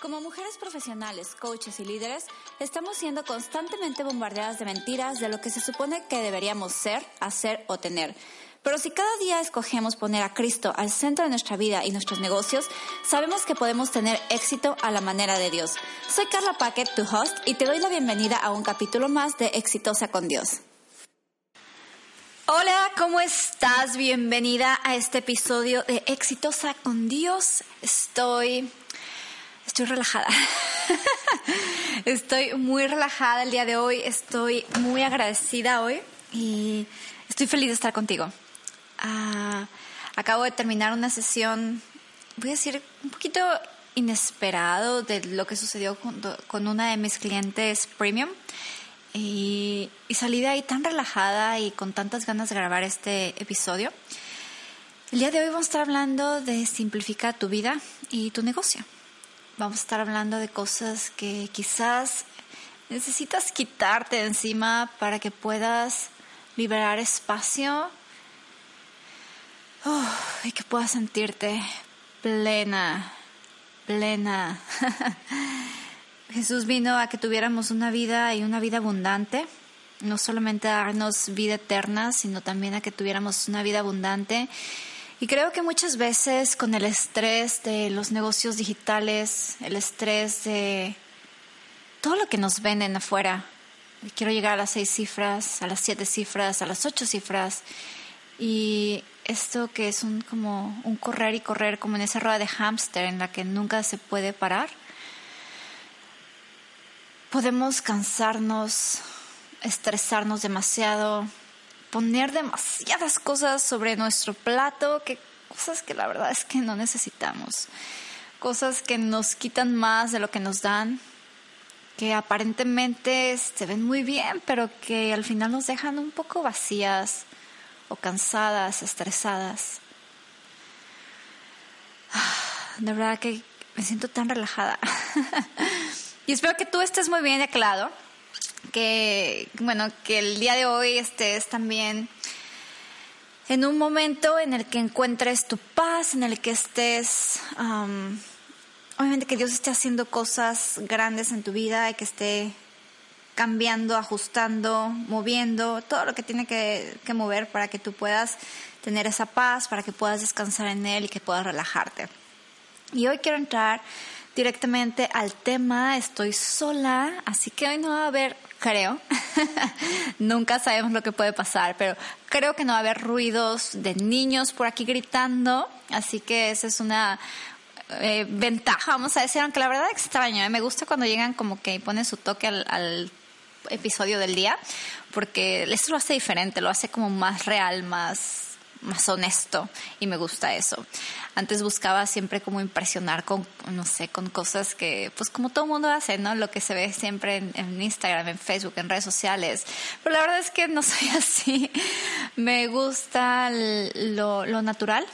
Como mujeres profesionales, coaches y líderes, estamos siendo constantemente bombardeadas de mentiras de lo que se supone que deberíamos ser, hacer o tener. Pero si cada día escogemos poner a Cristo al centro de nuestra vida y nuestros negocios, sabemos que podemos tener éxito a la manera de Dios. Soy Carla Paquet, tu host, y te doy la bienvenida a un capítulo más de Exitosa con Dios. Hola, ¿cómo estás? Bienvenida a este episodio de Exitosa con Dios. Estoy estoy relajada. estoy muy relajada el día de hoy, estoy muy agradecida hoy y estoy feliz de estar contigo. Ah, acabo de terminar una sesión, voy a decir, un poquito inesperado de lo que sucedió con, una de mis clientes premium. Y, y, salí de ahí tan relajada y con tantas ganas de grabar este episodio. El día de hoy vamos a estar hablando de simplificar tu vida y tu negocio. Vamos a estar hablando de cosas que quizás necesitas quitarte encima para que puedas liberar espacio y que puedas sentirte plena, plena. Jesús vino a que tuviéramos una vida y una vida abundante, no solamente a darnos vida eterna, sino también a que tuviéramos una vida abundante y creo que muchas veces con el estrés de los negocios digitales, el estrés de todo lo que nos venden afuera, quiero llegar a las seis cifras, a las siete cifras, a las ocho cifras, y esto que es un como un correr y correr como en esa rueda de hámster en la que nunca se puede parar, podemos cansarnos, estresarnos demasiado, poner demasiadas cosas sobre nuestro plato, que cosas que la verdad es que no necesitamos, cosas que nos quitan más de lo que nos dan, que aparentemente se ven muy bien, pero que al final nos dejan un poco vacías o cansadas, estresadas. De verdad que me siento tan relajada. y espero que tú estés muy bien de lado que, bueno, que el día de hoy estés también en un momento en el que encuentres tu paz, en el que estés, obviamente que Dios esté haciendo cosas grandes en tu vida y que esté cambiando, ajustando, moviendo, todo lo que tiene que, que mover para que tú puedas tener esa paz, para que puedas descansar en Él y que puedas relajarte. Y hoy quiero entrar directamente al tema. Estoy sola, así que hoy no va a haber creo. Nunca sabemos lo que puede pasar, pero creo que no va a haber ruidos de niños por aquí gritando, así que esa es una eh, ventaja, vamos a decir, aunque la verdad extraño, ¿eh? me gusta cuando llegan como que ponen su toque al, episodio del día, porque eso lo hace diferente, lo hace como más real, más más honesto y me gusta eso. Antes buscaba siempre como impresionar con, no sé, con cosas que, pues como todo mundo hace, ¿no? Lo que se ve siempre en, Instagram, en Facebook, en redes sociales. Pero la verdad es que no soy así. Me gusta lo, lo natural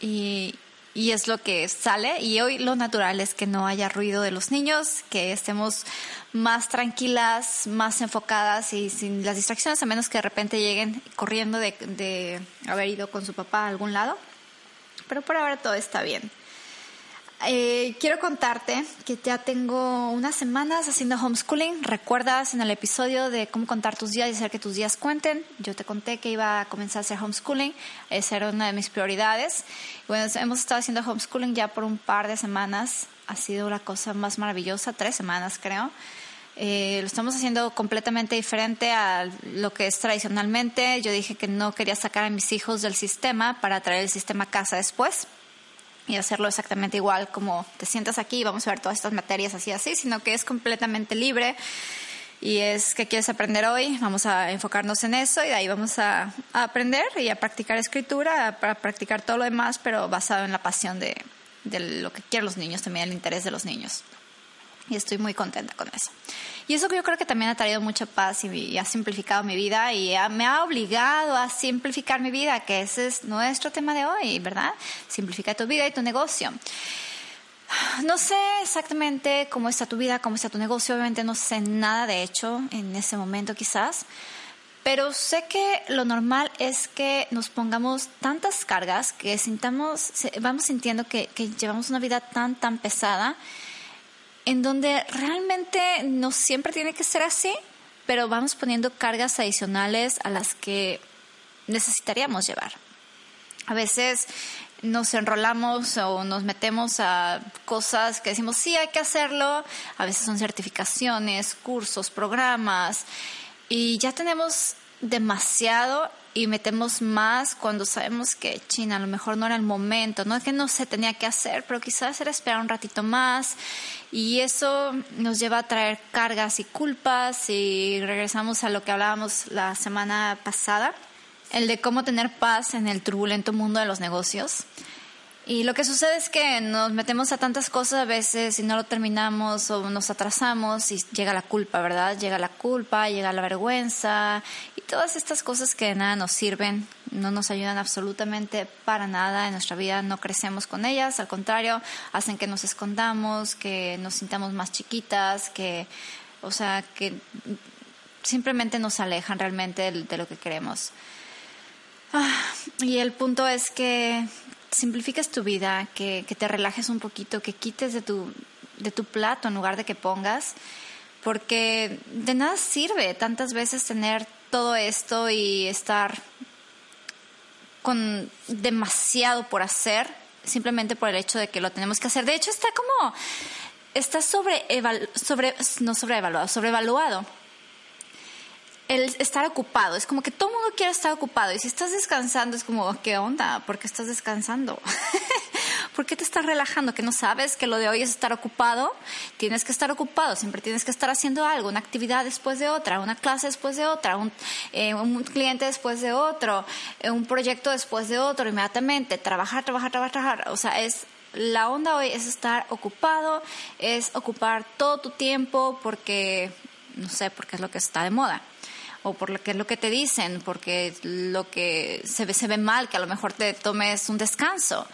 y, y es lo que sale. Y hoy lo natural es que no haya ruido de los niños, que estemos más tranquilas, más enfocadas y sin las distracciones, a menos que de repente lleguen corriendo de, de haber ido con su papá a algún lado. Pero por ahora todo está bien. Eh, quiero contarte que ya tengo unas semanas haciendo homeschooling. ¿Recuerdas en el episodio de cómo contar tus días y hacer que tus días cuenten? Yo te conté que iba a comenzar a hacer homeschooling. Esa era una de mis prioridades. Bueno, hemos estado haciendo homeschooling ya por un par de semanas. Ha sido la cosa más maravillosa, tres semanas creo. Eh, lo estamos haciendo completamente diferente a lo que es tradicionalmente. Yo dije que no quería sacar a mis hijos del sistema para traer el sistema a casa después y hacerlo exactamente igual como te sientas aquí vamos a ver todas estas materias así así, sino que es completamente libre y es que quieres aprender hoy, vamos a enfocarnos en eso y de ahí vamos a, aprender y a practicar escritura, a, practicar todo lo demás, pero basado en la pasión de, de lo que quieren los niños, también el interés de los niños. Y estoy muy contenta con eso. Y eso yo creo que también ha traído mucha paz y, ha simplificado mi vida y me ha obligado a simplificar mi vida, que ese es nuestro tema de hoy, ¿verdad? Simplifica tu vida y tu negocio. No sé exactamente cómo está tu vida, cómo está tu negocio, obviamente no sé nada de hecho en ese momento quizás, pero sé que lo normal es que nos pongamos tantas cargas que sintamos, vamos sintiendo que, que llevamos una vida tan, tan pesada en donde realmente no siempre tiene que ser así, pero vamos poniendo cargas adicionales a las que necesitaríamos llevar. A veces nos enrolamos o nos metemos a cosas que decimos, sí, hay que hacerlo. A veces son certificaciones, cursos, programas. Y ya tenemos demasiado y metemos más cuando sabemos que China a lo mejor no era el momento, no es que no se tenía que hacer, pero quizás era esperar un ratito más y eso nos lleva a traer cargas y culpas y regresamos a lo que hablábamos la semana pasada, el de cómo tener paz en el turbulento mundo de los negocios. Y lo que sucede es que nos metemos a tantas cosas a veces y no lo terminamos o nos atrasamos y llega la culpa, ¿verdad? Llega la culpa, llega la vergüenza y todas estas cosas que de nada nos sirven, no nos ayudan absolutamente para nada en nuestra vida, no crecemos con ellas, al contrario, hacen que nos escondamos, que nos sintamos más chiquitas, que, o sea, que simplemente nos alejan realmente de, lo que queremos. Ah, y el punto es que simplifiques tu vida, que, te relajes un poquito, que quites de tu, de tu plato en lugar de que pongas, porque de nada sirve tantas veces tener todo esto y estar con demasiado por hacer, simplemente por el hecho de que lo tenemos que hacer. De hecho, está como, está sobre, sobre no sobrevaluado, sobrevaluado el estar ocupado. Es como que todo mundo quiere estar ocupado. Y si estás descansando, es como, ¿qué onda? ¿Por qué estás descansando? ¿Por qué te estás relajando? ¿Que no sabes que lo de hoy es estar ocupado? Tienes que estar ocupado. Siempre tienes que estar haciendo algo, una actividad después de otra, una clase después de otra, un, eh, un cliente después de otro, eh, un proyecto después de otro, inmediatamente. Trabajar, trabajar, trabajar, trabajar. O sea, es la onda hoy es estar ocupado, es ocupar todo tu tiempo porque, no sé, porque es lo que está de moda o por lo que es lo que te dicen, porque lo que se ve, se ve mal, que a lo mejor te tomes un descanso.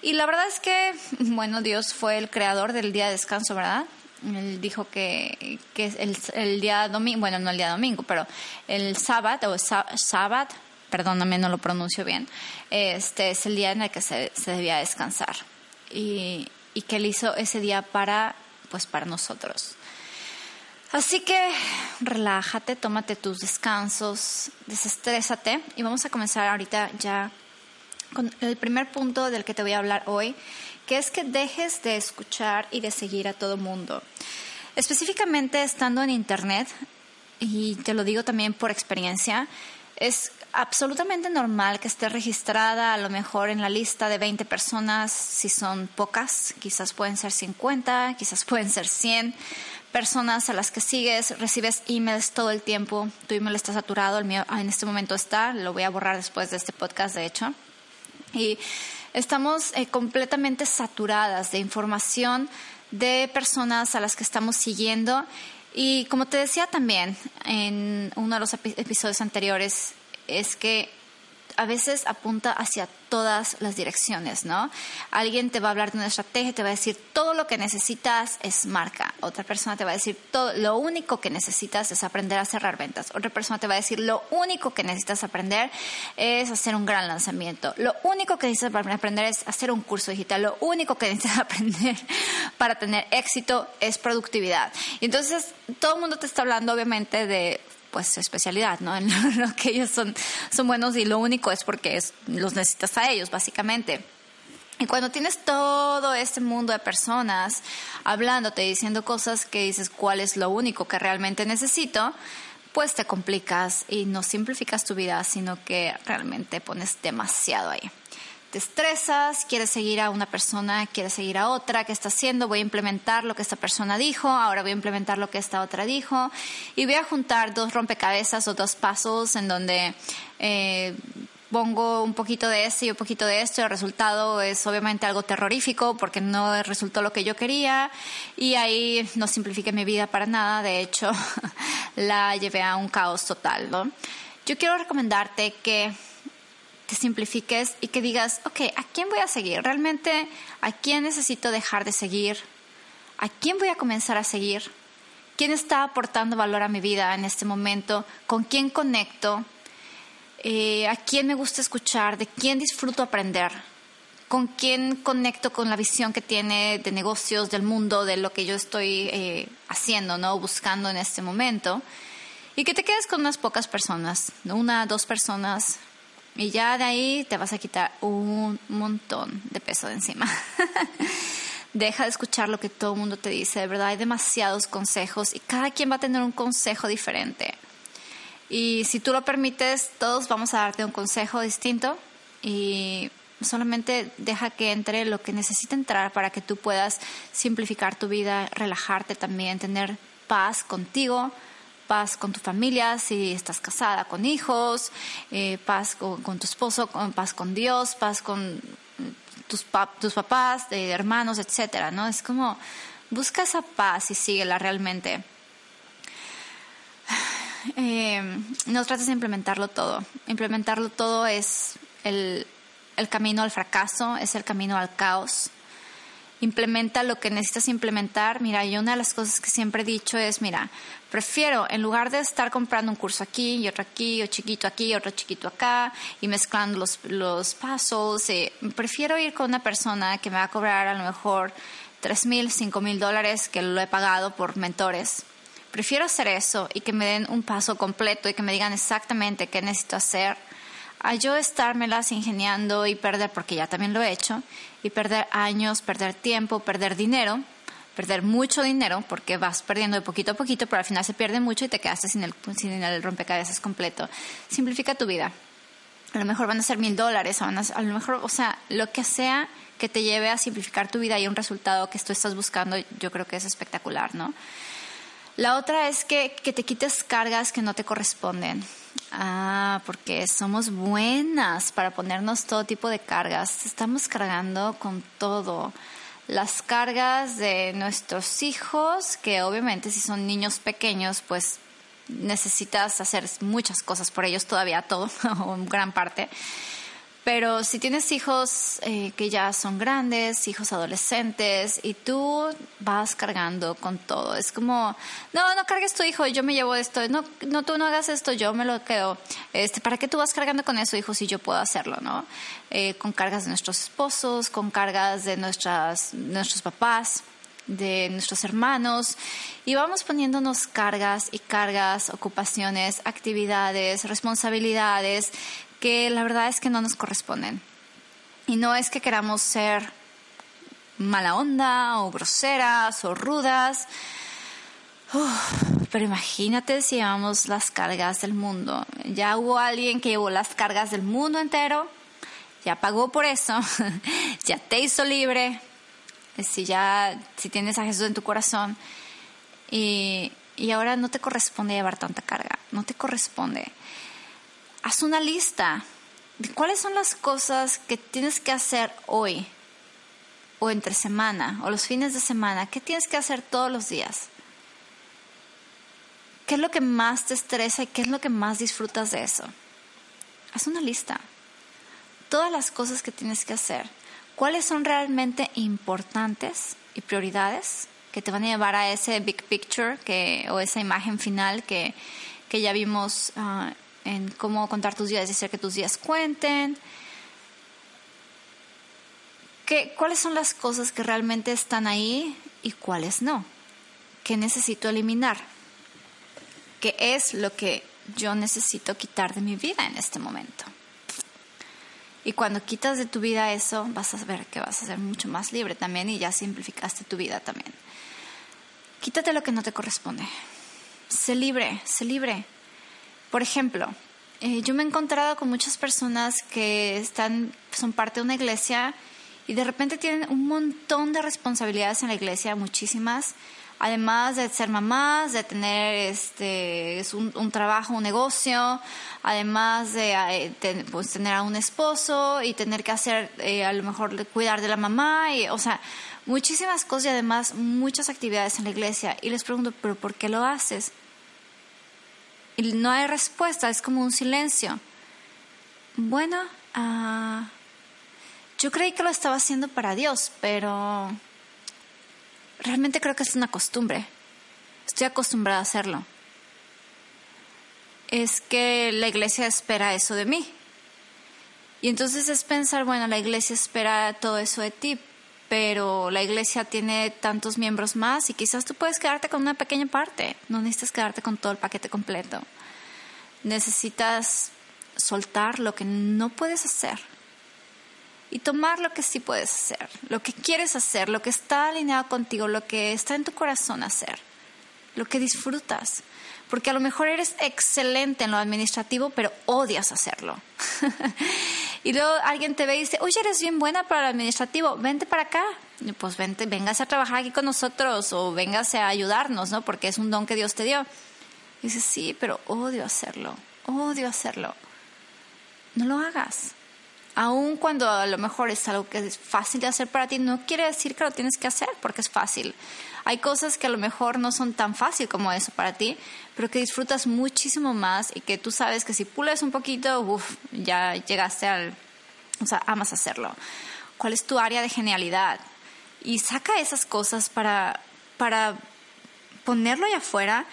Y la verdad es que, bueno, Dios fue el creador del día de descanso, ¿verdad? Él dijo que, que el, día domingo, bueno, no el día domingo, pero el sábado, o sábado, perdóname, no lo pronuncio bien, este es el día en el que se, se debía descansar. Y, y que él hizo ese día para, pues, para nosotros. Así que relájate, tómate tus descansos, desestrésate y vamos a comenzar ahorita ya con el primer punto del que te voy a hablar hoy, que es que dejes de escuchar y de seguir a todo mundo. Específicamente estando en Internet, y te lo digo también por experiencia, es absolutamente normal que esté registrada a lo mejor en la lista de 20 personas, si son pocas, quizás pueden ser 50, quizás pueden ser 100 personas a las que sigues, recibes emails todo el tiempo, tu email está saturado, el mío en este momento está, lo voy a borrar después de este podcast, de hecho. Y estamos eh, completamente saturadas de información de personas a las que estamos siguiendo. Y como te decía también en uno de los episodios anteriores, es que a veces apunta hacia todas las direcciones, ¿no? Alguien te va a hablar de una estrategia, te va a decir todo lo que necesitas es marca. Otra persona te va a decir todo, lo único que necesitas es aprender a cerrar ventas. Otra persona te va a decir lo único que necesitas aprender es hacer un gran lanzamiento. Lo único que necesitas aprender es hacer un curso digital. Lo único que necesitas aprender para tener éxito es productividad. Y entonces todo el mundo te está hablando obviamente de pues especialidad, ¿no? En lo que ellos son, son buenos y lo único es porque los necesitas a ellos, básicamente. Y cuando tienes todo este mundo de personas hablándote, diciendo cosas que dices cuál es lo único que realmente necesito, pues te complicas y no simplificas tu vida, sino que realmente pones demasiado ahí te estresas, quieres seguir a una persona, quieres seguir a otra, ¿qué está haciendo? Voy a implementar lo que esta persona dijo, ahora voy a implementar lo que esta otra dijo y voy a juntar dos rompecabezas o dos pasos en donde eh, pongo un poquito de esto y un poquito de esto y el resultado es obviamente algo terrorífico porque no resultó lo que yo quería y ahí no simplifique mi vida para nada, de hecho la llevé a un caos total, ¿no? Yo quiero recomendarte que te simplifiques y que digas, ok, ¿a quién voy a seguir? ¿Realmente a quién necesito dejar de seguir? ¿A quién voy a comenzar a seguir? ¿Quién está aportando valor a mi vida en este momento? ¿Con quién conecto? Eh, ¿A quién me gusta escuchar? ¿De quién disfruto aprender? con quién conecto con la visión que tiene de negocios, del mundo, de lo que yo estoy eh, haciendo, ¿no? Buscando en este momento. Y que te quedes con unas pocas personas, una, dos personas, y ya de ahí te vas a quitar un montón de peso de encima. Deja de escuchar lo que todo el mundo te dice, de verdad hay demasiados consejos y cada quien va a tener un consejo diferente. Y si tú lo permites, todos vamos a darte un consejo distinto y solamente deja que entre lo que necesita entrar para que tú puedas simplificar tu vida, relajarte también, tener paz contigo, paz con tu familia, si estás casada, con hijos, eh, paz con, tu esposo, paz con Dios, paz con tus, tus papás, hermanos, etcétera, ¿no? Es como busca esa paz y síguela realmente. Eh, no trates de implementarlo todo. Implementarlo todo es el, el camino al fracaso, es el camino al caos. Implementa lo que necesitas implementar. Mira, yo una de las cosas que siempre he dicho es, mira, prefiero, en lugar de estar comprando un curso aquí y otro aquí, o chiquito aquí, otro chiquito acá, y mezclando los, los pasos, eh, prefiero ir con una persona que me va a cobrar a lo mejor tres mil, cinco mil dólares que lo he pagado por mentores. Prefiero hacer eso y que me den un paso completo y que me digan exactamente qué necesito hacer a yo estármelas ingeniando y perder, porque ya también lo he hecho, y perder años, perder tiempo, perder dinero, perder mucho dinero, porque vas perdiendo de poquito a poquito, pero al final se pierde mucho y te quedaste sin el, sin el rompecabezas completo. Simplifica tu vida. A lo mejor van a ser mil dólares, a, lo mejor, o sea, lo que sea que te lleve a simplificar tu vida y un resultado que tú estás buscando, yo creo que es espectacular, ¿no? La otra es que, que te quites cargas que no te corresponden. Ah, porque somos buenas para ponernos todo tipo de cargas. Estamos cargando con todo. Las cargas de nuestros hijos, que obviamente si son niños pequeños, pues necesitas hacer muchas cosas por ellos todavía, todo, o gran parte. Pero si tienes hijos eh, que ya son grandes, hijos adolescentes, y tú vas cargando con todo, es como, no, no cargues tu hijo, yo me llevo esto, no, no, tú no hagas esto, yo me lo quedo. Este, ¿Para qué tú vas cargando con eso, hijo, si yo puedo hacerlo, no? Eh, con cargas de nuestros esposos, con cargas de nuestras, nuestros papás de nuestros hermanos y vamos poniéndonos cargas y cargas, ocupaciones, actividades, responsabilidades que la verdad es que no nos corresponden. Y no es que queramos ser mala onda o groseras o rudas, pero imagínate si llevamos las cargas del mundo. Ya hubo alguien que llevó las cargas del mundo entero, ya pagó por eso, ya te hizo libre, si ya si tienes a Jesús en tu corazón y, y ahora no te corresponde llevar tanta carga, no te corresponde haz una lista de cuáles son las cosas que tienes que hacer hoy o entre semana o los fines de semana. ¿Qué tienes que hacer todos los días? ¿Qué es lo que más te estresa y qué es lo que más disfrutas de eso? Haz una lista. Todas las cosas que tienes que hacer. ¿Cuáles son realmente importantes y prioridades que te van a llevar a ese big picture que, o esa imagen final que, que ya vimos uh, en cómo contar tus días y hacer que tus días cuenten. ¿Qué, ¿Cuáles son las cosas que realmente están ahí y cuáles no? ¿Qué necesito eliminar? ¿Qué es lo que yo necesito quitar de mi vida en este momento? Y cuando quitas de tu vida eso, vas a ver que vas a ser mucho más libre también y ya simplificaste tu vida también. Quítate lo que no te corresponde. Sé libre, sé libre. Por ejemplo, eh, yo me he encontrado con muchas personas que están, son parte de una iglesia y de repente tienen un montón de responsabilidades en la iglesia, muchísimas, además de ser mamás, de tener este, un, trabajo, un negocio, además de eh, pues, tener a un esposo y tener que hacer, eh, a lo mejor, cuidar de la mamá, y, o sea, muchísimas cosas y además muchas actividades en la iglesia. Y les pregunto, ¿pero por qué lo haces? Y no hay respuesta, es como un silencio. Bueno, ah, yo creí que lo estaba haciendo para Dios, pero realmente creo que es una costumbre. Estoy acostumbrada a hacerlo. Es que la iglesia espera eso de mí. Y entonces es pensar, bueno, la iglesia espera todo eso de ti, pero la iglesia tiene tantos miembros más y quizás tú puedes quedarte con una pequeña parte, no necesitas quedarte con todo el paquete completo. Necesitas soltar lo que no puedes hacer y tomar lo que sí puedes hacer, lo que quieres hacer, lo que está alineado contigo, lo que está en tu corazón hacer, lo que disfrutas. Porque a lo mejor eres excelente en lo administrativo, pero odias hacerlo. y luego alguien te ve y dice, oye, eres bien buena para lo administrativo, vente para acá. Pues vente, véngase a trabajar aquí con nosotros o véngase a ayudarnos, ¿no? Porque es un don que Dios te dio. Y dices, sí, pero odio hacerlo, odio hacerlo. No lo hagas. Aun cuando a lo mejor es algo que es fácil de hacer para ti, no quiere decir que lo tienes que hacer porque es fácil. Hay cosas que a lo mejor no son tan fácil como eso para ti, pero que disfrutas muchísimo más y que tú sabes que si pules un poquito, uff, ya llegaste al... O sea, amas hacerlo. ¿Cuál es tu área de genialidad? Y saca esas cosas para, para ponerlo allá afuera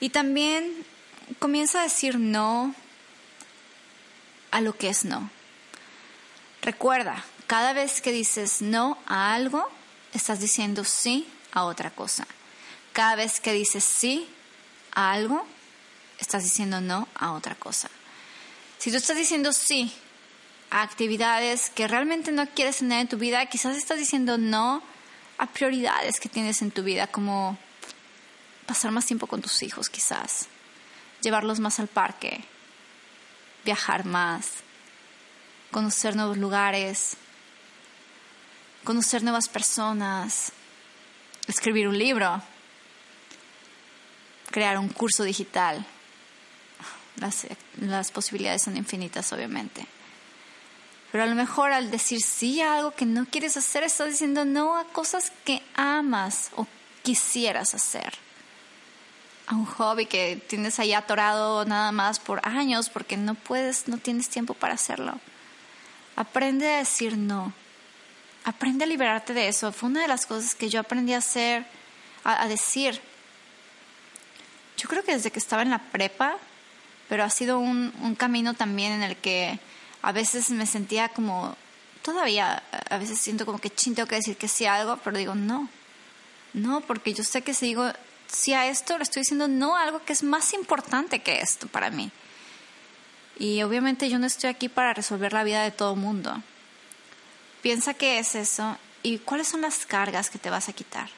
y también comienza a decir no a lo que es no. Recuerda, cada vez que dices no a algo, estás diciendo sí a otra cosa. Cada vez que dices sí a algo, estás diciendo no a otra cosa. Si tú estás diciendo sí a actividades que realmente no quieres tener en tu vida, quizás estás diciendo no a prioridades que tienes en tu vida, como pasar más tiempo con tus hijos quizás, llevarlos más al parque, viajar más, conocer nuevos lugares, conocer nuevas personas, escribir un libro, crear un curso digital. Las, posibilidades son infinitas, obviamente. Pero a lo mejor al decir sí a algo que no quieres hacer, estás diciendo no a cosas que amas o quisieras hacer. A un hobby que tienes ahí atorado nada más por años porque no puedes, no tienes tiempo para hacerlo. Aprende a decir no. Aprende a liberarte de eso. Fue una de las cosas que yo aprendí a hacer, a, decir. Yo creo que desde que estaba en la prepa, pero ha sido un, camino también en el que a veces me sentía como, todavía a veces siento como que chin, tengo que decir que sí a algo, pero digo no. No, porque yo sé que si digo sí a esto, le estoy diciendo no a algo que es más importante que esto para mí. Y obviamente yo no estoy aquí para resolver la vida de todo el mundo. Piensa qué es eso y cuáles son las cargas que te vas a quitar.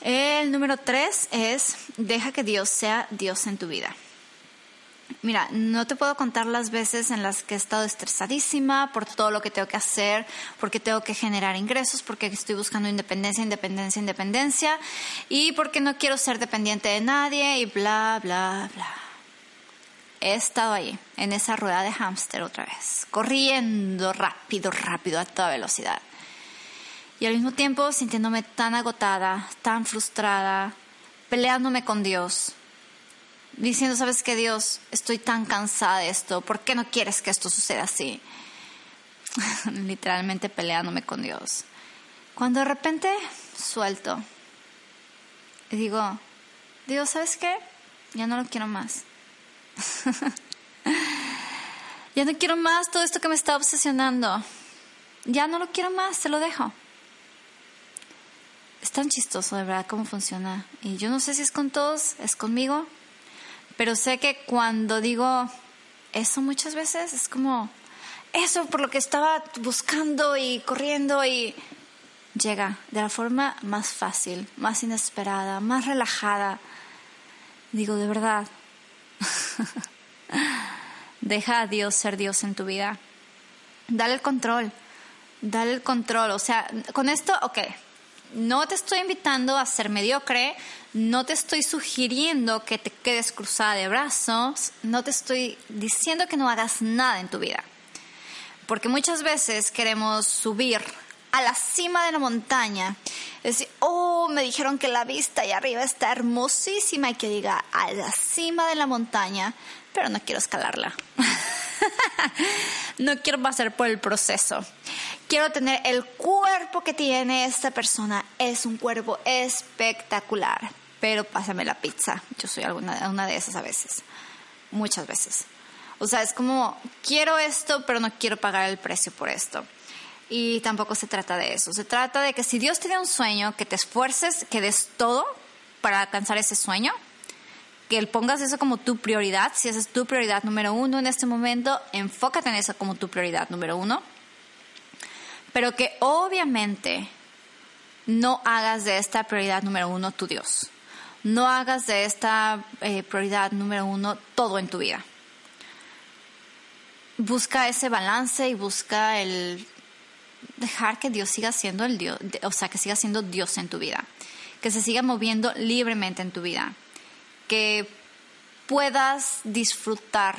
El número tres es, deja que Dios sea Dios en tu vida. Mira, no te puedo contar las veces en las que he estado estresadísima por todo lo que tengo que hacer, porque tengo que generar ingresos, porque estoy buscando independencia, independencia, independencia, y porque no quiero ser dependiente de nadie, y bla, bla, bla he estado ahí, en esa rueda de hámster otra vez, corriendo rápido, rápido, a toda velocidad. Y al mismo tiempo sintiéndome tan agotada, tan frustrada, peleándome con Dios, diciendo, ¿sabes qué, Dios? Estoy tan cansada de esto, ¿por qué no quieres que esto suceda así? Literalmente peleándome con Dios. Cuando de repente suelto y digo, Dios, ¿sabes qué? Ya no lo quiero más. ya no quiero más todo esto que me está obsesionando. Ya no lo quiero más, te lo dejo. Es tan chistoso, de verdad, cómo funciona. Y yo no sé si es con todos, es conmigo, pero sé que cuando digo eso muchas veces es como eso por lo que estaba buscando y corriendo y llega de la forma más fácil, más inesperada, más relajada. Digo, de verdad, Deja a Dios ser Dios en tu vida. Dale el control. Dale el control. O sea, con esto, ok. No te estoy invitando a ser mediocre. No te estoy sugiriendo que te quedes cruzada de brazos. No te estoy diciendo que no hagas nada en tu vida. Porque muchas veces queremos subir a la cima de la montaña. Es decir, oh, me dijeron que la vista allá arriba está hermosísima y que diga a la cima de la montaña, pero no quiero escalarla. no quiero pasar por el proceso. Quiero tener el cuerpo que tiene esta persona. Es un cuerpo espectacular. Pero pásame la pizza. Yo soy alguna, una de esas a veces. Muchas veces. O sea, es como, quiero esto, pero no quiero pagar el precio por esto. Y tampoco se trata de eso. Se trata de que si Dios te da un sueño, que te esfuerces, que des todo para alcanzar ese sueño, que pongas eso como tu prioridad. Si esa es tu prioridad número uno en este momento, enfócate en eso como tu prioridad número uno. Pero que obviamente no hagas de esta prioridad número uno tu Dios. No hagas de esta eh, prioridad número uno todo en tu vida. Busca ese balance y busca el dejar que Dios siga siendo el Dios, o sea, que siga siendo Dios en tu vida, que se siga moviendo libremente en tu vida, que puedas disfrutar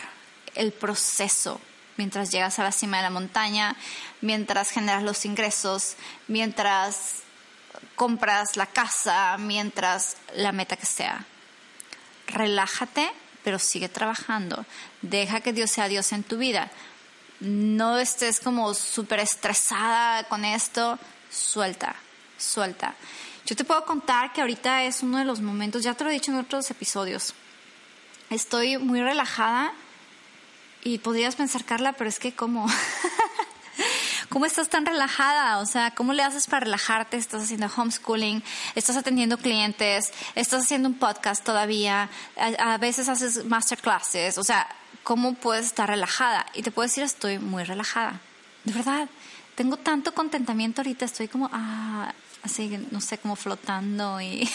el proceso mientras llegas a la cima de la montaña, mientras generas los ingresos, mientras compras la casa, mientras la meta que sea. Relájate, pero sigue trabajando. Deja que Dios sea Dios en tu vida. No estés como súper estresada con esto. Suelta, suelta. Yo te puedo contar que ahorita es uno de los momentos, ya te lo he dicho en otros episodios. Estoy muy relajada y podrías pensar, Carla, pero es que ¿cómo? ¿Cómo estás tan relajada? O sea, ¿cómo le haces para relajarte? Estás haciendo homeschooling, estás atendiendo clientes, estás haciendo un podcast todavía, a, veces haces masterclasses, o sea, ¿cómo puedes estar relajada? Y te puedo decir, estoy muy relajada, de verdad. Tengo tanto contentamiento ahorita, estoy como, ah, así, no sé, como flotando y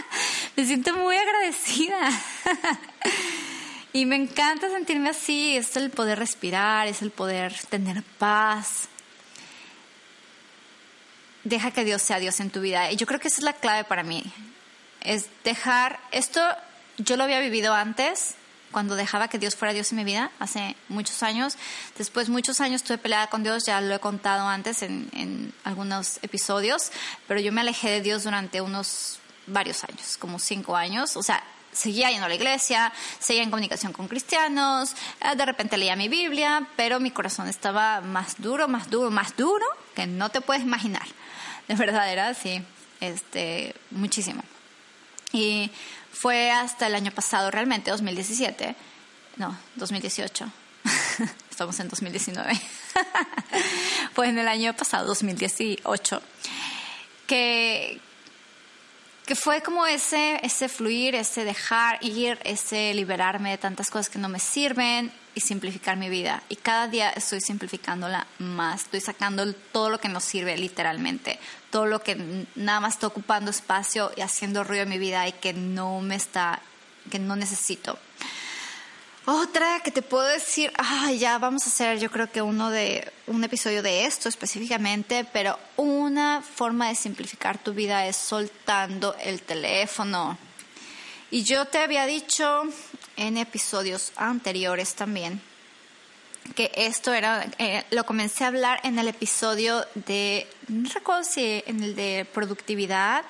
me siento muy agradecida. y me encanta sentirme así, es el poder respirar, es el poder tener paz deja que Dios sea Dios en tu vida. Y yo creo que esa es la clave para mí. Es dejar, esto yo lo había vivido antes, cuando dejaba que Dios fuera Dios en mi vida, hace muchos años. Después muchos años estuve peleada con Dios, ya lo he contado antes en, en algunos episodios, pero yo me alejé de Dios durante unos varios años, como cinco años. O sea, seguía yendo a la iglesia, seguía en comunicación con cristianos, eh, de repente leía mi Biblia, pero mi corazón estaba más duro, más duro, más duro que no te puedes imaginar. de verdad era así, este, muchísimo. Y fue hasta el año pasado, realmente, 2017, no, 2018, estamos en 2019, fue en el año pasado, 2018, que, que fue como ese, ese fluir, ese dejar ir, ese liberarme de tantas cosas que no me sirven y simplificar mi vida. Y cada día estoy simplificándola más, estoy sacando todo lo que nos sirve literalmente, todo lo que nada más está ocupando espacio y haciendo ruido en mi vida y que no me está, que no necesito. Otra que te puedo decir, ah, ya vamos a hacer yo creo que uno de un episodio de esto específicamente, pero una forma de simplificar tu vida es soltando el teléfono. Y yo te había dicho en episodios anteriores también que esto era, eh, lo comencé a hablar en el episodio de, no recuerdo si en el de productividad,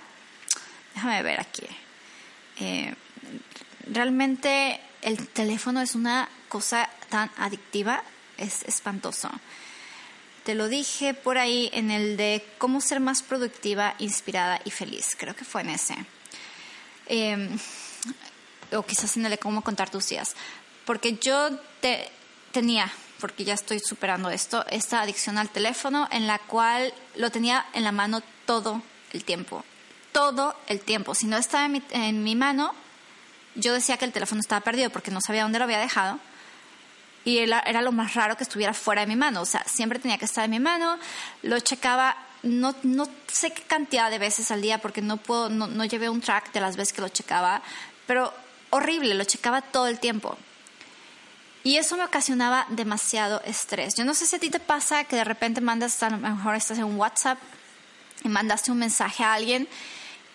déjame ver aquí. Eh, realmente el teléfono es una cosa tan adictiva, es espantoso. Te lo dije por ahí en el de cómo ser más productiva, inspirada y feliz. Creo que fue en ese. Em, o quizás en el de cómo contar tus días. Porque yo te, tenía, porque ya estoy superando esto, esta adicción al teléfono en la cual lo tenía en la mano todo el tiempo. Todo el tiempo. Si no estaba en mi mano, yo decía que el teléfono estaba perdido porque no sabía dónde lo había dejado. Y era, lo más raro que estuviera fuera de mi mano. O sea, siempre tenía que estar en mi mano. Lo checaba, no, no sé qué cantidad de veces al día porque no, puedo, no, no llevé un track de las veces que lo checaba. Pero horrible, lo checaba todo el tiempo. Y eso me ocasionaba demasiado estrés. Yo no sé si a ti te pasa que de repente mandas, a lo mejor estás en WhatsApp y mandaste un mensaje a alguien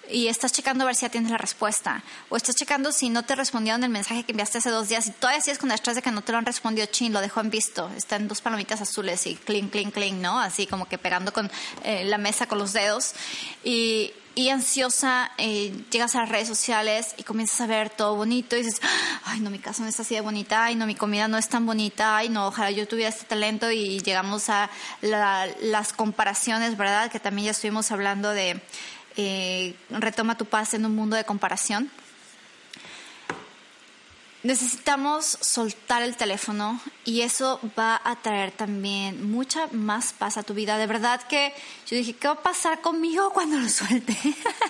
y estás checando a ver si ya tienes la respuesta. O estás checando si no te respondieron el mensaje que enviaste hace dos días y todavía sigues con el estrés de que no te lo han respondido, chin, lo dejó en visto. Está en dos palomitas azules y clink, clink, clink, ¿no? Así como que pegando con eh, la mesa con los dedos. Y, y ansiosa, eh, llegas a las redes sociales y comienzas a ver todo bonito y dices, ay, no, mi casa no es así de bonita, ay, no, mi comida no es tan bonita, ay, no, ojalá yo tuviera este talento y llegamos a las comparaciones, ¿verdad? Que también ya estuvimos hablando de eh, retoma tu paz en un mundo de comparación. Necesitamos soltar el teléfono y eso va a traer también mucha más paz a tu vida. De verdad que yo dije, ¿qué va a pasar conmigo cuando lo suelte?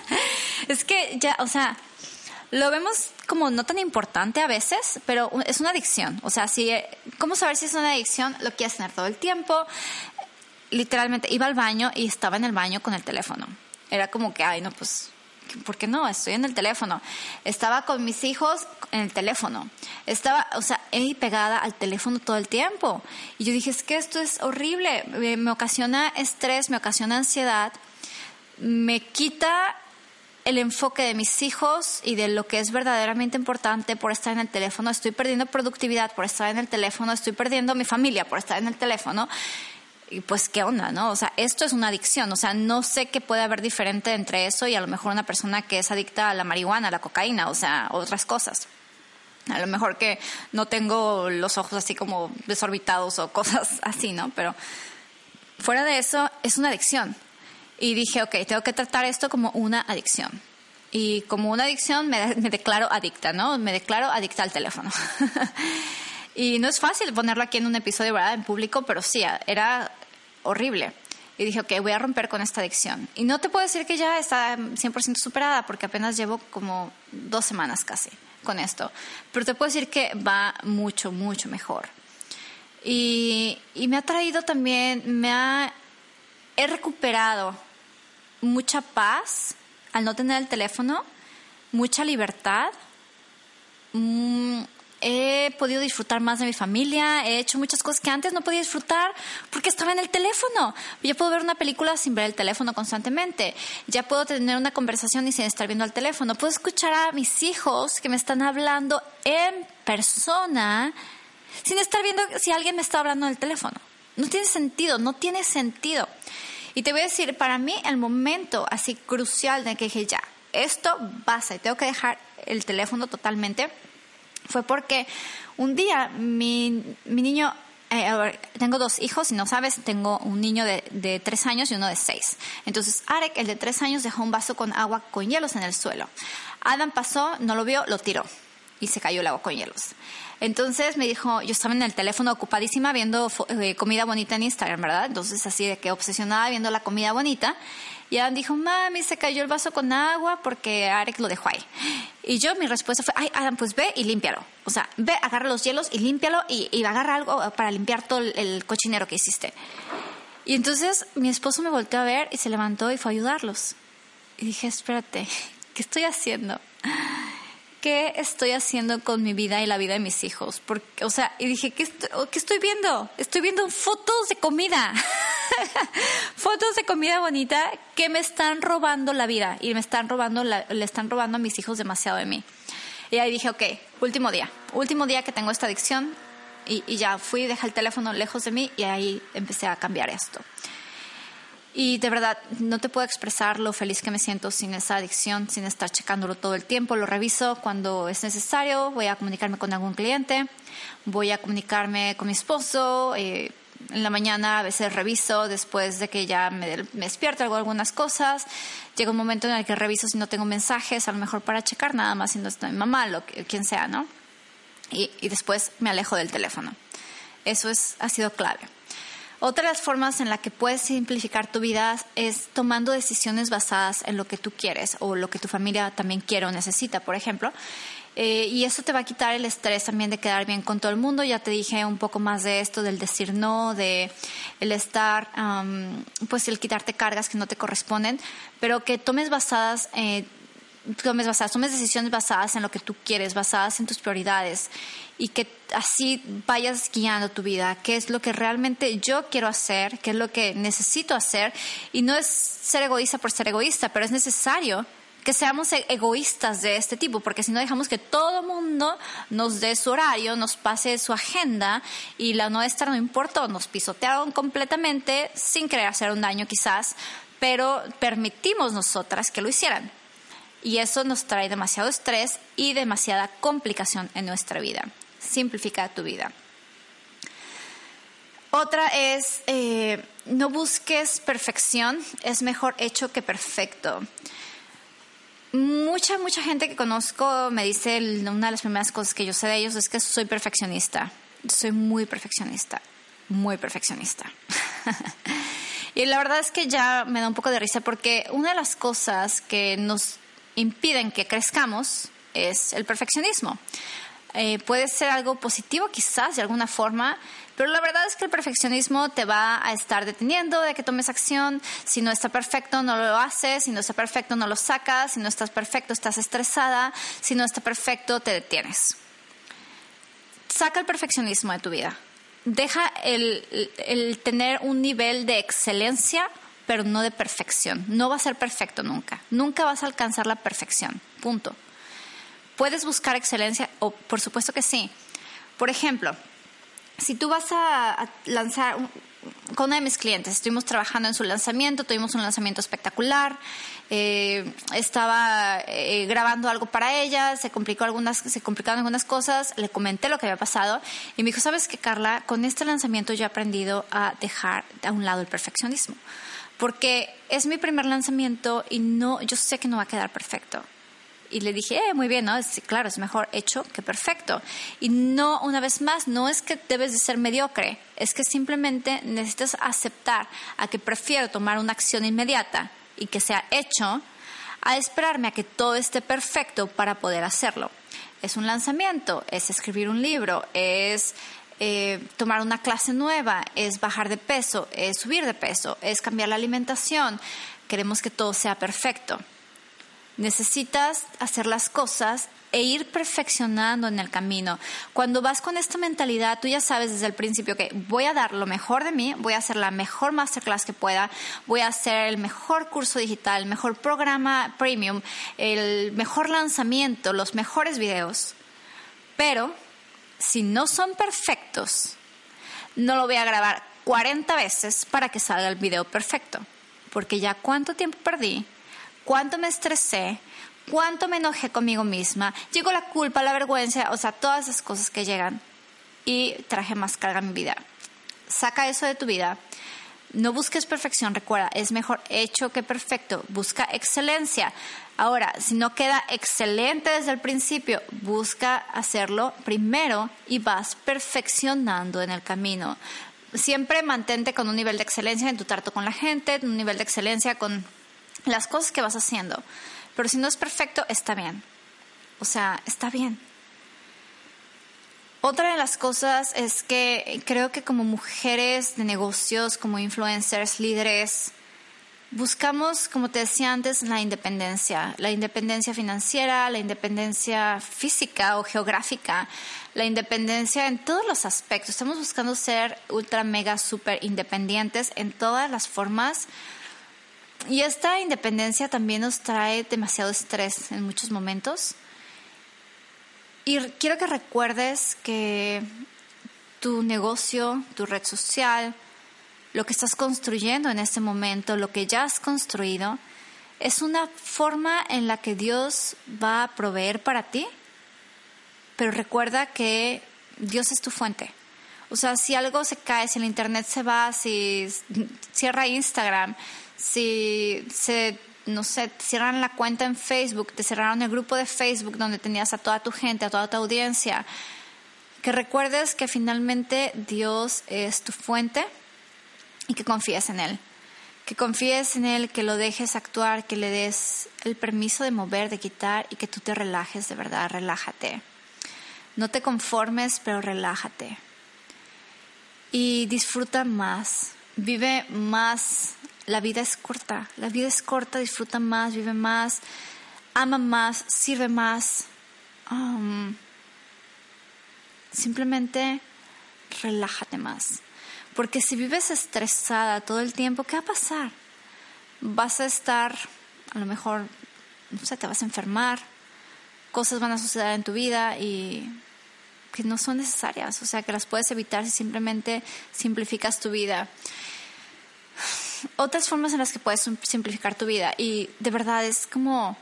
es que ya, o sea, lo vemos como no tan importante a veces, pero es una adicción. O sea, si, ¿cómo saber si es una adicción? Lo quieres tener todo el tiempo. Literalmente iba al baño y estaba en el baño con el teléfono. Era como que, ay, no, pues ¿por qué no? Estoy en el teléfono. Estaba con mis hijos en el teléfono. Estaba, o sea, ahí pegada al teléfono todo el tiempo. Y yo dije, es que esto es horrible. Me ocasiona estrés, me ocasiona ansiedad, me quita el enfoque de mis hijos y de lo que es verdaderamente importante por estar en el teléfono. Estoy perdiendo productividad por estar en el teléfono. Estoy perdiendo mi familia por estar en el teléfono y pues qué onda, ¿no? O sea, esto es una adicción, o sea, no sé qué puede haber diferente entre eso y a lo mejor una persona que es adicta a la marihuana, a la cocaína, o sea, otras cosas. A lo mejor que no tengo los ojos así como desorbitados o cosas así, ¿no? Pero fuera de eso, es una adicción. Y dije, ok, tengo que tratar esto como una adicción. Y como una adicción me, me declaro adicta, ¿no? Me declaro adicta al teléfono. y no es fácil ponerlo aquí en un episodio, ¿verdad? En público, pero sí, era horrible. Y dije, ok, voy a romper con esta adicción. Y no te puedo decir que ya está 100% superada, porque apenas llevo como dos semanas casi con esto. Pero te puedo decir que va mucho, mucho mejor. Y, y me ha traído también, me ha, he recuperado mucha paz al no tener el teléfono, mucha libertad. Mm, he podido disfrutar más de mi familia, he hecho muchas cosas que antes no podía disfrutar porque estaba en el teléfono. Ya puedo ver una película sin ver el teléfono constantemente, ya puedo tener una conversación y sin estar viendo el teléfono, puedo escuchar a mis hijos que me están hablando en persona sin estar viendo si alguien me está hablando en el teléfono. No tiene sentido, no tiene sentido. Y te voy a decir, para mí el momento así crucial de que dije, ya, esto basta y tengo que dejar el teléfono totalmente fue porque un día mi, mi niño, eh, tengo dos hijos, y no sabes, tengo un niño de, de, tres años y uno de seis. Entonces, Arek, el de tres años, dejó un vaso con agua con hielos en el suelo. Adam pasó, no lo vio, lo tiró y se cayó el agua con hielos. Entonces me dijo, yo estaba en el teléfono ocupadísima viendo eh, comida bonita en Instagram, ¿verdad? Entonces así de que obsesionada viendo la comida bonita. Y Adam dijo, mami, se cayó el vaso con agua porque Arek lo dejó ahí. Y yo, mi respuesta fue, ay, Adam, pues ve y límpialo. O sea, ve, agarra los hielos y límpialo y, y agarra algo para limpiar todo el cochinero que hiciste. Y entonces mi esposo me volteó a ver y se levantó y fue a ayudarlos. Y dije, espérate, ¿qué estoy haciendo? ¿qué estoy haciendo con mi vida y la vida de mis hijos? Porque, o sea, y dije, ¿qué estoy, ¿qué estoy viendo? Estoy viendo fotos de comida. fotos de comida bonita que me están robando la vida y me están robando, le están robando a mis hijos demasiado de mí. Y ahí dije, ok, último día, último día que tengo esta adicción y, y ya fui, dejé el teléfono lejos de mí y ahí empecé a cambiar esto. Y de verdad, no te puedo expresar lo feliz que me siento sin esa adicción, sin estar checándolo todo el tiempo. Lo reviso cuando es necesario. Voy a comunicarme con algún cliente, voy a comunicarme con mi esposo. Eh, en la mañana a veces reviso después de que ya me, despierto, hago algunas cosas. Llega un momento en el que reviso si no tengo mensajes, a lo mejor para checar nada más si no está mi mamá, lo quien sea, ¿no? Y, y después me alejo del teléfono. Eso es, ha sido clave. Otra de las formas en la que puedes simplificar tu vida es tomando decisiones basadas en lo que tú quieres o lo que tu familia también quiere o necesita, por ejemplo. Eh, y eso te va a quitar el estrés también de quedar bien con todo el mundo. Ya te dije un poco más de esto, del decir no, de el estar, pues el quitarte cargas que no te corresponden, pero que tomes basadas eh, tomes, basadas, tomes decisiones basadas en lo que tú quieres, basadas en tus prioridades. Y que así vayas guiando tu vida, qué es lo que realmente yo quiero hacer, qué es lo que necesito hacer y no es ser egoísta por ser egoísta, pero es necesario que seamos e-, egoístas de este tipo, porque si no dejamos que todo mundo nos dé su horario, nos pase su agenda y la nuestra no importa, nos pisotearon completamente sin querer hacer un daño quizás, pero permitimos nosotras que lo hicieran y eso nos trae demasiado estrés y demasiada complicación en nuestra vida. Simplifica tu vida. Otra es, eh, no busques perfección, es mejor hecho que perfecto. Mucha, mucha gente que conozco me dice, una de las primeras cosas que yo sé de ellos es que soy perfeccionista. Soy muy perfeccionista, muy perfeccionista. y la verdad es que ya me da un poco de risa porque una de las cosas que nos impiden que crezcamos es el perfeccionismo. Eh, puede ser algo positivo quizás de alguna forma, pero la verdad es que el perfeccionismo te va a estar deteniendo de que tomes acción. Si no está perfecto, no lo haces. Si no está perfecto, no lo sacas. Si no estás perfecto, estás estresada. Si no está perfecto, te detienes. Saca el perfeccionismo de tu vida. Deja el, el tener un nivel de excelencia, pero no de perfección. No va a ser perfecto nunca. Nunca vas a alcanzar la perfección. Punto. ¿Puedes buscar excelencia? O, por supuesto que sí. Por ejemplo, si tú vas a, lanzar con una de mis clientes, estuvimos trabajando en su lanzamiento, tuvimos un lanzamiento espectacular, eh, estaba eh, grabando algo para ella, se complicó algunas, se complicaron algunas cosas, le comenté lo que había pasado y me dijo, sabes qué, Carla, con este lanzamiento yo he aprendido a dejar a un lado el perfeccionismo, porque es mi primer lanzamiento y no, yo sé que no va a quedar perfecto y le dije, eh, muy bien, ¿no? Es, claro, es mejor hecho que perfecto. Y no, una vez más, no es que debes de ser mediocre, es que simplemente necesitas aceptar a que prefiero tomar una acción inmediata y que sea hecho a esperarme a que todo esté perfecto para poder hacerlo. Es un lanzamiento, es escribir un libro, es eh, tomar una clase nueva, es bajar de peso, es subir de peso, es cambiar la alimentación. Queremos que todo sea perfecto. Necesitas hacer las cosas e ir perfeccionando en el camino. Cuando vas con esta mentalidad, tú ya sabes desde el principio que voy a dar lo mejor de mí, voy a hacer la mejor masterclass que pueda, voy a hacer el mejor curso digital, el mejor programa premium, el mejor lanzamiento, los mejores videos. Pero si no son perfectos, no lo voy a grabar 40 veces para que salga el video perfecto. Porque ya cuánto tiempo perdí cuánto me estresé, cuánto me enojé conmigo misma, llegó la culpa, la vergüenza, o sea, todas esas cosas que llegan y traje más carga a mi vida. Saca eso de tu vida. No busques perfección, recuerda, es mejor hecho que perfecto. Busca excelencia. Ahora, si no queda excelente desde el principio, busca hacerlo primero y vas perfeccionando en el camino. Siempre mantente con un nivel de excelencia en tu trato con la gente, un nivel de excelencia con las cosas que vas haciendo. Pero si no es perfecto, está bien. O sea, está bien. Otra de las cosas es que creo que como mujeres de negocios, como influencers, líderes, buscamos, como te decía antes, la independencia, la independencia financiera, la independencia física o geográfica, la independencia en todos los aspectos. Estamos buscando ser ultra, mega, super independientes en todas las formas y esta independencia también nos trae demasiado estrés en muchos momentos. Y quiero que recuerdes que tu negocio, tu red social, lo que estás construyendo en este momento, lo que ya has construido, es una forma en la que Dios va a proveer para ti. Pero recuerda que Dios es tu fuente. O sea, si algo se cae, si el internet se va, si cierra Instagram, si se, no sé, cierran la cuenta en Facebook, te cerraron el grupo de Facebook donde tenías a toda tu gente, a toda tu audiencia, que recuerdes que finalmente Dios es tu fuente y que confíes en Él. Que confíes en Él, que lo dejes actuar, que le des el permiso de mover, de quitar y que tú te relajes de verdad, relájate. No te conformes, pero relájate. Y disfruta más, vive más la vida es corta, la vida es corta, disfruta más, vive más, ama más, sirve más. Um, simplemente relájate más. Porque si vives estresada todo el tiempo, ¿qué va a pasar? Vas a estar, a lo mejor, no sé, te vas a enfermar, cosas van a suceder en tu vida y que no son necesarias, o sea, que las puedes evitar si simplemente simplificas tu vida otras formas en las que puedes simplificar tu vida. Y de verdad es como...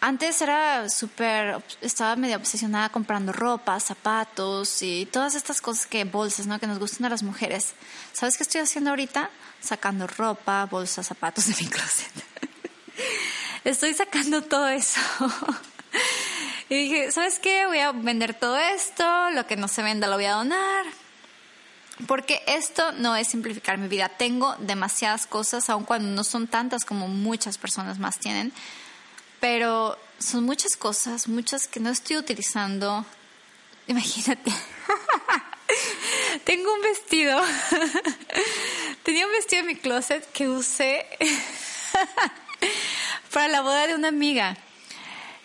Antes era súper, estaba medio obsesionada comprando ropa, zapatos y todas estas cosas que, bolsas, ¿no? Que nos gustan a las mujeres. ¿Sabes qué estoy haciendo ahorita? Sacando ropa, bolsas, zapatos de mi closet. estoy sacando todo eso. y dije, ¿sabes qué? Voy a vender todo esto, lo que no se venda lo voy a donar. Porque esto no es simplificar mi vida. Tengo demasiadas cosas, aun cuando no son tantas como muchas personas más tienen. Pero son muchas cosas, muchas que no estoy utilizando. Imagínate. Tengo un vestido. Tenía un vestido en mi closet que usé para la boda de una amiga.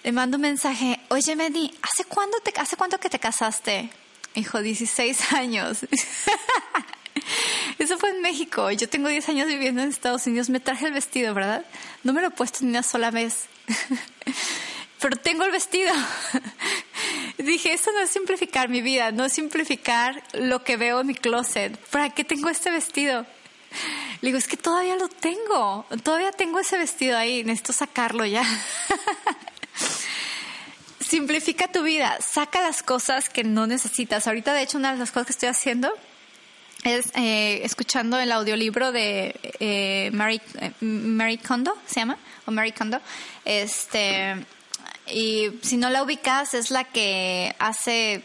Le mando un mensaje, oye Medi, ¿hace cuándo te, hace cuánto que te casaste? Hijo, 16 años. Eso fue en México. Yo tengo 10 años viviendo en Estados Unidos. Me traje el vestido, ¿verdad? No me lo he puesto ni una sola vez. Pero tengo el vestido. Dije, eso no es simplificar mi vida, no es simplificar lo que veo en mi closet. ¿Para qué tengo este vestido? Le digo, es que todavía lo tengo. Todavía tengo ese vestido ahí. Necesito sacarlo ya. Simplifica tu vida, saca las cosas que no necesitas. Ahorita, de hecho, una de las cosas que estoy haciendo es eh, escuchando el audiolibro de eh, Mary, eh, Mary Kondo, se llama, o Mary Kondo. Este, y si no la ubicas, es la que hace,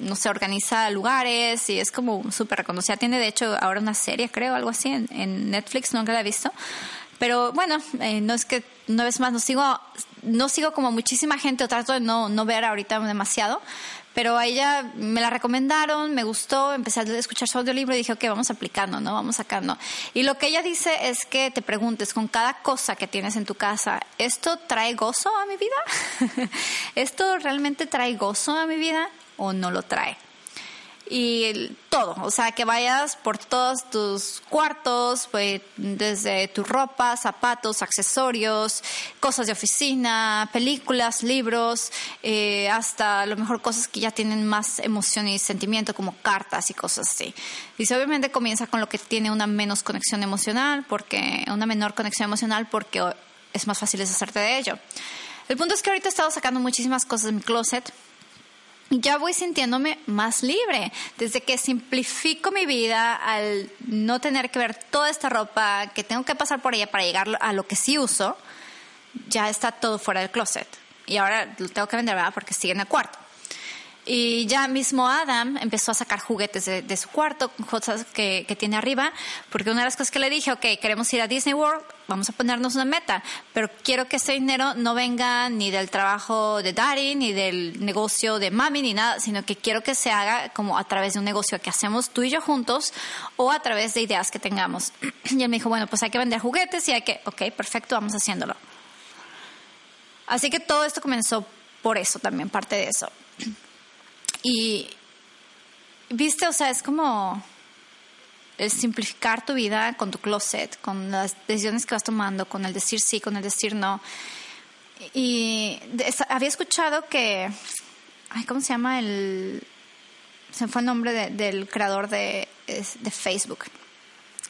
no sé, organiza lugares y es como súper reconocida. Tiene, de hecho, ahora una serie, creo, algo así, en, en Netflix, nunca la he visto. Pero bueno, no es que, una vez más, no sigo no sigo como muchísima gente o trato de no, no ver ahorita demasiado, pero a ella me la recomendaron, me gustó, empecé a escuchar su audiolibro y dije, ok, vamos aplicando, ¿no? Vamos sacando. Y lo que ella dice es que te preguntes con cada cosa que tienes en tu casa, ¿esto trae gozo a mi vida? ¿Esto realmente trae gozo a mi vida o no lo trae? Y todo, o sea, que vayas por todos tus cuartos, pues, desde tu ropa, zapatos, accesorios, cosas de oficina, películas, libros, eh, hasta lo mejor cosas que ya tienen más emoción y sentimiento, como cartas y cosas así. Dice, obviamente comienza con lo que tiene una menos conexión emocional, porque una menor conexión emocional, porque es más fácil deshacerte de ello. El punto es que ahorita he estado sacando muchísimas cosas de mi closet ya voy sintiéndome más libre. Desde que simplifico mi vida al no tener que ver toda esta ropa, que tengo que pasar por ella para llegar a lo que sí uso, ya está todo fuera del closet. Y ahora lo tengo que vender, ¿verdad? Porque sigue en el cuarto. Y ya mismo Adam empezó a sacar juguetes de, su cuarto, cosas que, tiene arriba, porque una de las cosas que le dije, ok, queremos ir a Disney World, vamos a ponernos una meta, pero quiero que ese dinero no venga ni del trabajo de Daddy, ni del negocio de Mami, ni nada, sino que quiero que se haga como a través de un negocio que hacemos tú y yo juntos o a través de ideas que tengamos. Y él me dijo, bueno, pues hay que vender juguetes y hay que, ok, perfecto, vamos haciéndolo. Así que todo esto comenzó por eso también, parte de eso. Y, viste, o sea, es como el simplificar tu vida con tu closet, con las decisiones que vas tomando, con el decir sí, con el decir no. Y había escuchado que, ay, ¿cómo se llama? El, se fue el nombre del creador de, de Facebook.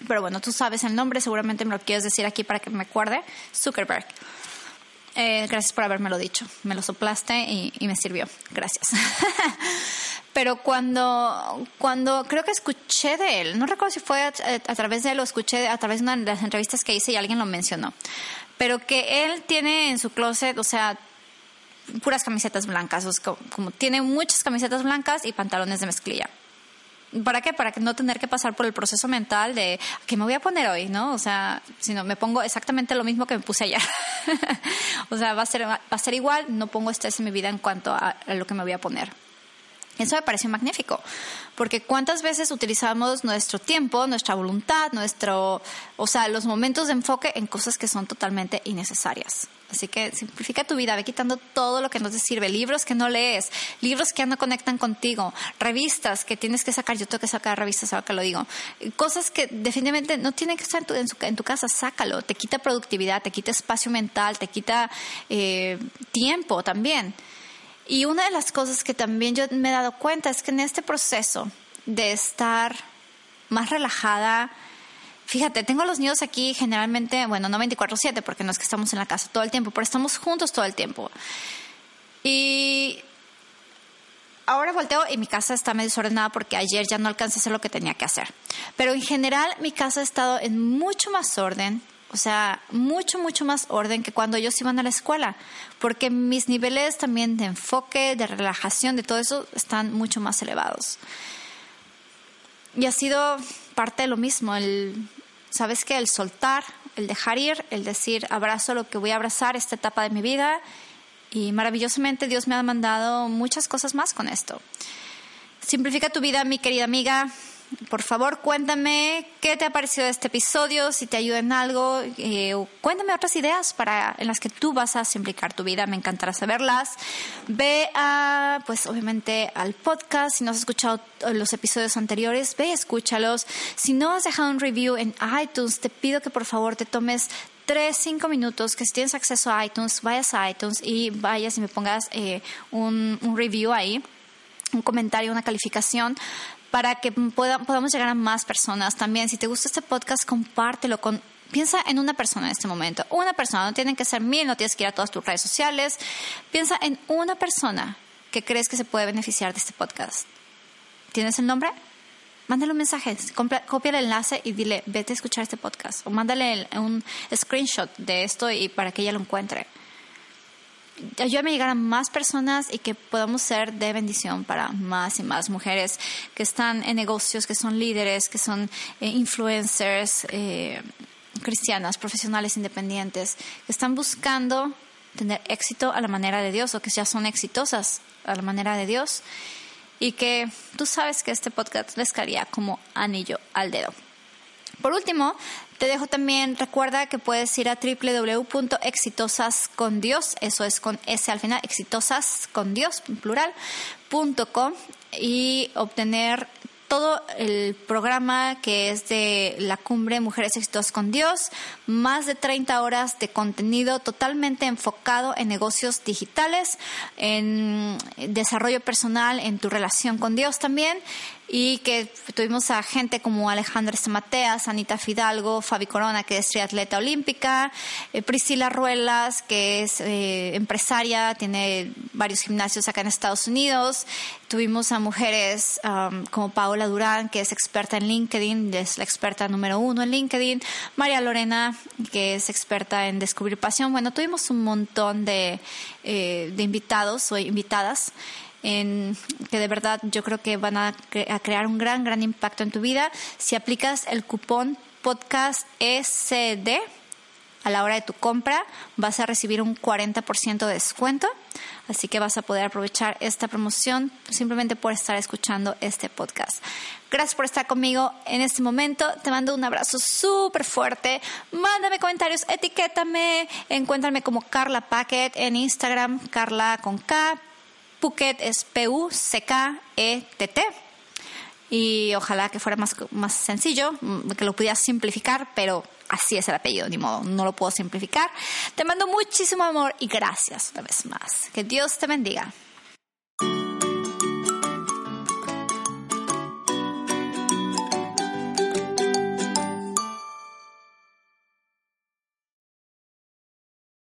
Pero bueno, tú sabes el nombre, seguramente me lo quieres decir aquí para que me acuerde. Zuckerberg. Eh, gracias por haberme lo dicho. Me lo soplaste y, me sirvió. Gracias. Pero cuando, cuando creo que escuché de él, no recuerdo si fue a, través de él o escuché a través de una de las entrevistas que hice y alguien lo mencionó, pero que él tiene en su closet, o sea, puras camisetas blancas, como tiene muchas camisetas blancas y pantalones de mezclilla. ¿Para qué? Para no tener que pasar por el proceso mental de ¿qué me voy a poner hoy? ¿no? O sea, si no, me pongo exactamente lo mismo que me puse ayer. o sea, va a, ser, va a ser igual, no pongo estrés en mi vida en cuanto a lo que me voy a poner. Eso me pareció magnífico, porque cuántas veces utilizamos nuestro tiempo, nuestra voluntad, nuestro, o sea, los momentos de enfoque en cosas que son totalmente innecesarias. Así que simplifica tu vida, ve quitando todo lo que no te sirve, libros que no lees, libros que no conectan contigo, revistas que tienes que sacar, yo tengo que sacar revistas ahora que lo digo, cosas que definitivamente no tienen que estar en tu, en tu casa, sácalo, te quita productividad, te quita espacio mental, te quita eh, tiempo también. Y una de las cosas que también yo me he dado cuenta es que en este proceso de estar más relajada, fíjate, tengo los niños aquí generalmente, bueno, no 24/7 porque no es que estamos en la casa todo el tiempo, pero estamos juntos todo el tiempo. Y ahora volteo y mi casa está medio desordenada porque ayer ya no alcancé a hacer lo que tenía que hacer. Pero en general mi casa ha estado en mucho más orden, O sea, mucho, mucho más orden que cuando ellos iban a la escuela, porque mis niveles también de enfoque, de relajación, de todo eso están mucho más elevados. Y ha sido parte de lo mismo, el, ¿sabes qué? El soltar, el dejar ir, el decir, abrazo lo que voy a abrazar esta etapa de mi vida. Y maravillosamente Dios me ha mandado muchas cosas más con esto. Simplifica tu vida, mi querida amiga. Por favor, cuéntame qué te ha parecido este episodio, si te ayuda en algo, eh, cuéntame otras ideas para en las que tú vas a simplificar tu vida, me encantará saberlas. Ve a, pues obviamente al podcast, si no has escuchado los episodios anteriores, ve, escúchalos. Si no has dejado un review en iTunes, te pido que por favor te tomes tres, cinco minutos, que si tienes acceso a iTunes, vayas a iTunes y vayas y me pongas eh, un review ahí un comentario, una calificación para que podamos llegar a más personas también. Si te gusta este podcast, compártelo con... Piensa en una persona en este momento. Una persona, no tienen que ser mil, no tienes que ir a todas tus redes sociales. Piensa en una persona que crees que se puede beneficiar de este podcast. ¿Tienes el nombre? Mándale un mensaje, copia el enlace y dile, vete a escuchar este podcast. O mándale un screenshot de esto y para que ella lo encuentre ayúdame a llegar a más personas y que podamos ser de bendición para más y más mujeres que están en negocios, que son líderes, que son eh, influencers, eh, cristianas, profesionales independientes, que están buscando tener éxito a la manera de Dios o que ya son exitosas a la manera de Dios y que tú sabes que este podcast les caería como anillo al dedo. Por último, te dejo también, recuerda que puedes ir a www.exitosascondios, eso es con S al final, exitosascondios, plural, y obtener todo el programa que es de la cumbre Mujeres Exitosas con Dios, más de 30 horas de contenido totalmente enfocado en negocios digitales, en desarrollo personal, en tu relación con Dios también y que tuvimos a gente como Alejandra Samateas, Anita Fidalgo, Fabi Corona, que es triatleta olímpica, eh, Priscila Ruelas, que es eh, empresaria, tiene varios gimnasios acá en Estados Unidos. Tuvimos a mujeres um, como Paola Durán, que es experta en LinkedIn, es la experta número uno en LinkedIn. María Lorena, que es experta en descubrir pasión. Bueno, tuvimos un montón de, eh, de invitados o invitadas en, que de verdad yo creo que van a, crear un gran, gran impacto en tu vida. Si aplicas el cupón podcast SD a la hora de tu compra, vas a recibir un 40% de descuento. Así que vas a poder aprovechar esta promoción simplemente por estar escuchando este podcast. Gracias por estar conmigo en este momento. Te mando un abrazo súper fuerte. Mándame comentarios, etiquétame, encuéntrame como Carla Packet en Instagram, Carla con K, Phuket es P-U-C-K-E-T-T. Y ojalá que fuera más, más sencillo, mm, que lo pudiera simplificar, pero así es el apellido, ni modo, no lo puedo simplificar. Te mando muchísimo amor y gracias una vez más. Que Dios te bendiga.